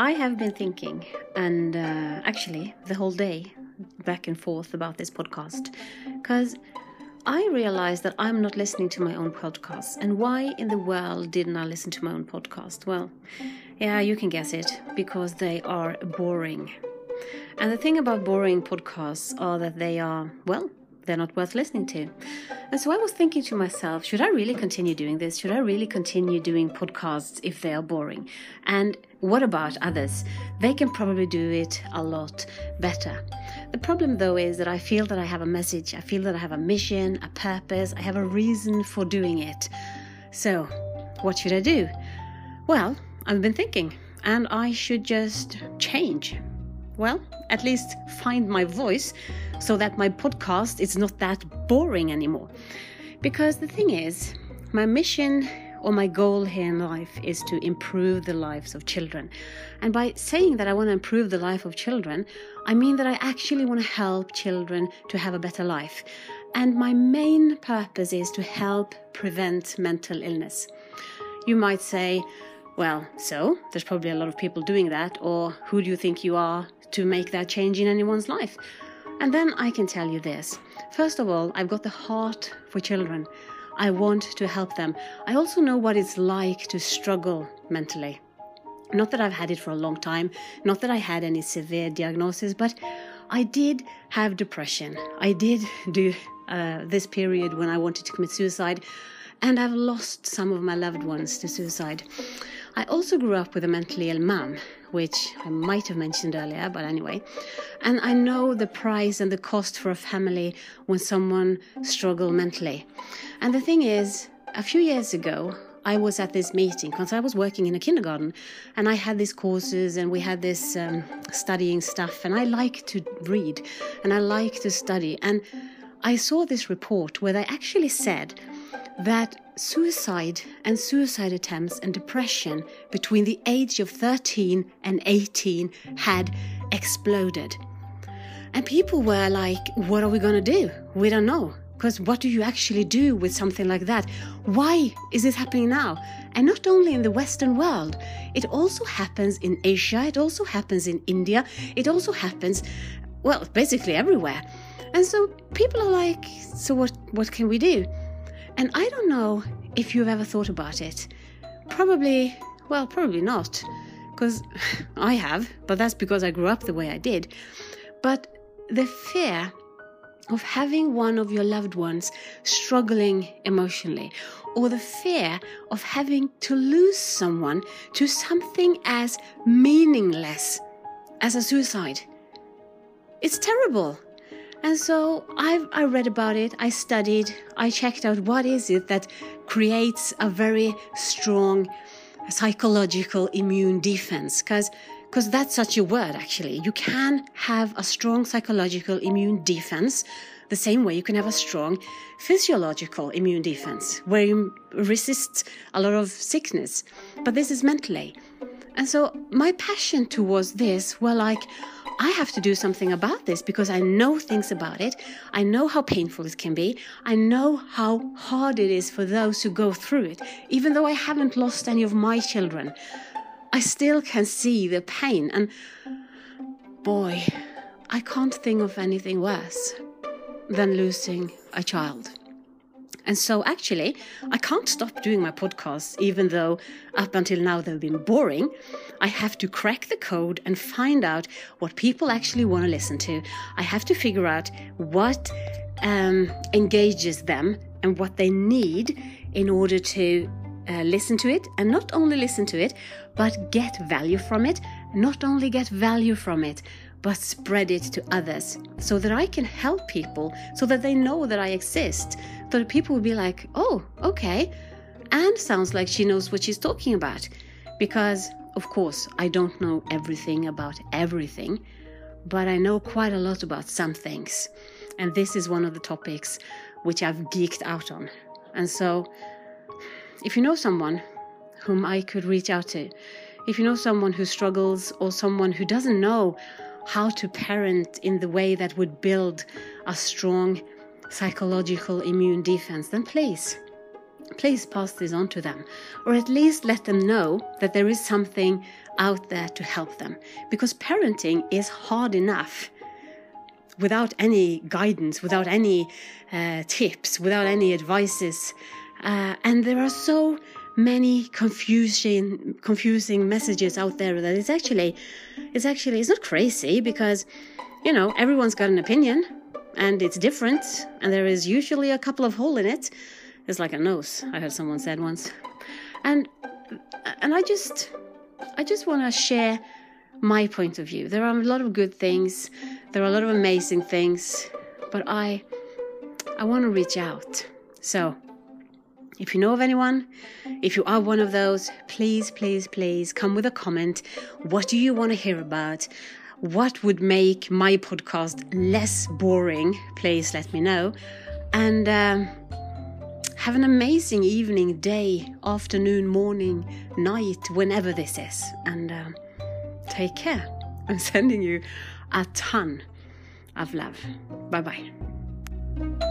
I have been thinking, and uh, actually the whole day, back and forth about this podcast, because I realized that I'm not listening to my own podcast. And why in the world didn't I listen to my own podcast? Well, yeah, you can guess it, because they are boring. And the thing about boring podcasts are that they are, well, they're not worth listening to. And so I was thinking to myself, should I really continue doing this? Should I really continue doing podcasts if they are boring? And what about others? They can probably do it a lot better. The problem, though, is that I feel that I have a message, I feel that I have a mission, a purpose, I have a reason for doing it. So, what should I do? Well, I've been thinking, and I should just change. Well, at least find my voice so that my podcast is not that boring anymore. Because the thing is, my mission or my goal here in life is to improve the lives of children. And by saying that I want to improve the life of children, I mean that I actually want to help children to have a better life. And my main purpose is to help prevent mental illness. You might say, well, so there's probably a lot of people doing that, or who do you think you are to make that change in anyone's life? And then I can tell you this. First of all, I've got the heart for children. I want to help them. I also know what it's like to struggle mentally. Not that I've had it for a long time, not that I had any severe diagnosis, but I did have depression. I did do uh, this period when I wanted to commit suicide, and I've lost some of my loved ones to suicide. I also grew up with a mentally ill mum, which I might have mentioned earlier, but anyway. And I know the price and the cost for a family when someone struggles mentally. And the thing is, a few years ago, I was at this meeting because I was working in a kindergarten and I had these courses and we had this um, studying stuff. And I like to read and I like to study. And I saw this report where they actually said that suicide and suicide attempts and depression between the age of 13 and 18 had exploded. And people were like, What are we going to do? We don't know. Because what do you actually do with something like that? Why is this happening now? And not only in the Western world, it also happens in Asia, it also happens in India, it also happens, well, basically everywhere. And so people are like, so what, what can we do? And I don't know if you've ever thought about it. Probably, well, probably not. Because I have, but that's because I grew up the way I did. But the fear of having one of your loved ones struggling emotionally, or the fear of having to lose someone to something as meaningless as a suicide. It's terrible. And so I've, I read about it, I studied, I checked out what is it that creates a very strong psychological immune defense because because that's such a word actually. You can have a strong psychological immune defense the same way you can have a strong physiological immune defense where you resist a lot of sickness. But this is mentally. And so my passion towards this were like I have to do something about this because I know things about it. I know how painful it can be. I know how hard it is for those who go through it. Even though I haven't lost any of my children, I still can see the pain. And boy, I can't think of anything worse than losing a child. And so, actually, I can't stop doing my podcasts, even though up until now they've been boring. I have to crack the code and find out what people actually want to listen to. I have to figure out what um, engages them and what they need in order to uh, listen to it. And not only listen to it, but get value from it. Not only get value from it, but spread it to others so that I can help people, so that they know that I exist, so that people will be like, oh, okay, Anne sounds like she knows what she's talking about. Because, of course, I don't know everything about everything, but I know quite a lot about some things. And this is one of the topics which I've geeked out on. And so, if you know someone whom I could reach out to, if you know someone who struggles or someone who doesn't know how to parent in the way that would build a strong psychological immune defense, then please, please pass this on to them, or at least let them know that there is something out there to help them. Because parenting is hard enough without any guidance, without any uh, tips, without any advices. Uh, and there are so many confusing confusing messages out there that it's actually it's actually it's not crazy because you know everyone's got an opinion and it's different and there is usually a couple of hole in it. It's like a nose i heard someone said once. And and i just i just want to share my point of view. There are a lot of good things. There are a lot of amazing things. But i i want to reach out. So if you know of anyone, if you are one of those, please, please, please come with a comment. What do you want to hear about? What would make my podcast less boring? Please let me know. And um, have an amazing evening, day, afternoon, morning, night, whenever this is. And uh, take care. I'm sending you a ton of love. Bye bye.